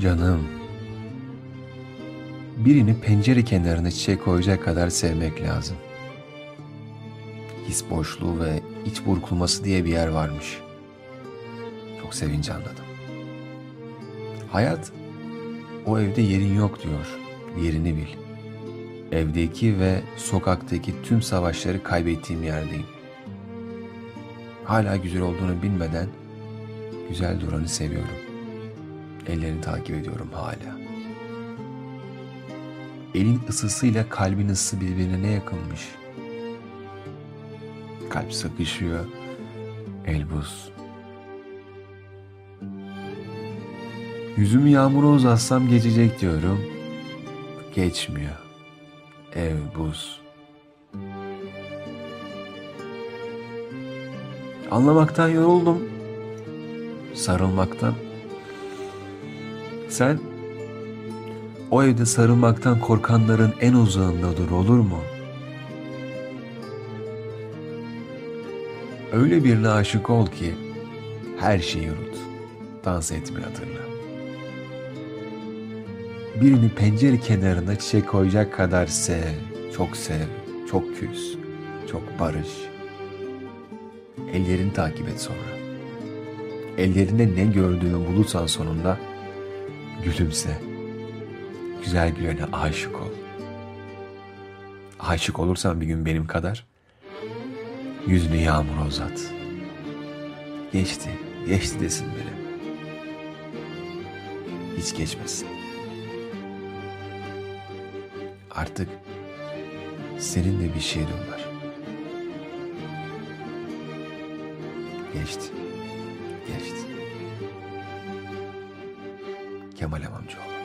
Canım. Birini pencere kenarına çiçek koyacak kadar sevmek lazım. His boşluğu ve iç burkulması diye bir yer varmış. Çok sevince anladım. Hayat o evde yerin yok diyor. Yerini bil. Evdeki ve sokaktaki tüm savaşları kaybettiğim yerdeyim. Hala güzel olduğunu bilmeden güzel duranı seviyorum. Ellerini takip ediyorum hala. Elin ısısıyla kalbin ısısı birbirine ne yakınmış. Kalp sıkışıyor, el buz. Yüzümü yağmura uzatsam geçecek diyorum. Geçmiyor. Ev buz. Anlamaktan yoruldum. Sarılmaktan. Sen o evde sarılmaktan korkanların en uzağında dur olur mu? Öyle birine aşık ol ki her şeyi unut. Dans etmeyi hatırla. Birini pencere kenarına çiçek koyacak kadar sev, çok sev, çok küs, çok barış. Ellerini takip et sonra. Ellerinde ne gördüğünü bulursan sonunda gülümse. Güzel gülene aşık ol. Aşık olursan bir gün benim kadar yüzünü yağmura uzat. Geçti, geçti desin biri. Hiç geçmesin. Artık senin de bir şeyin var. Geçti. Geçti. Kemal Amamcıoğlu.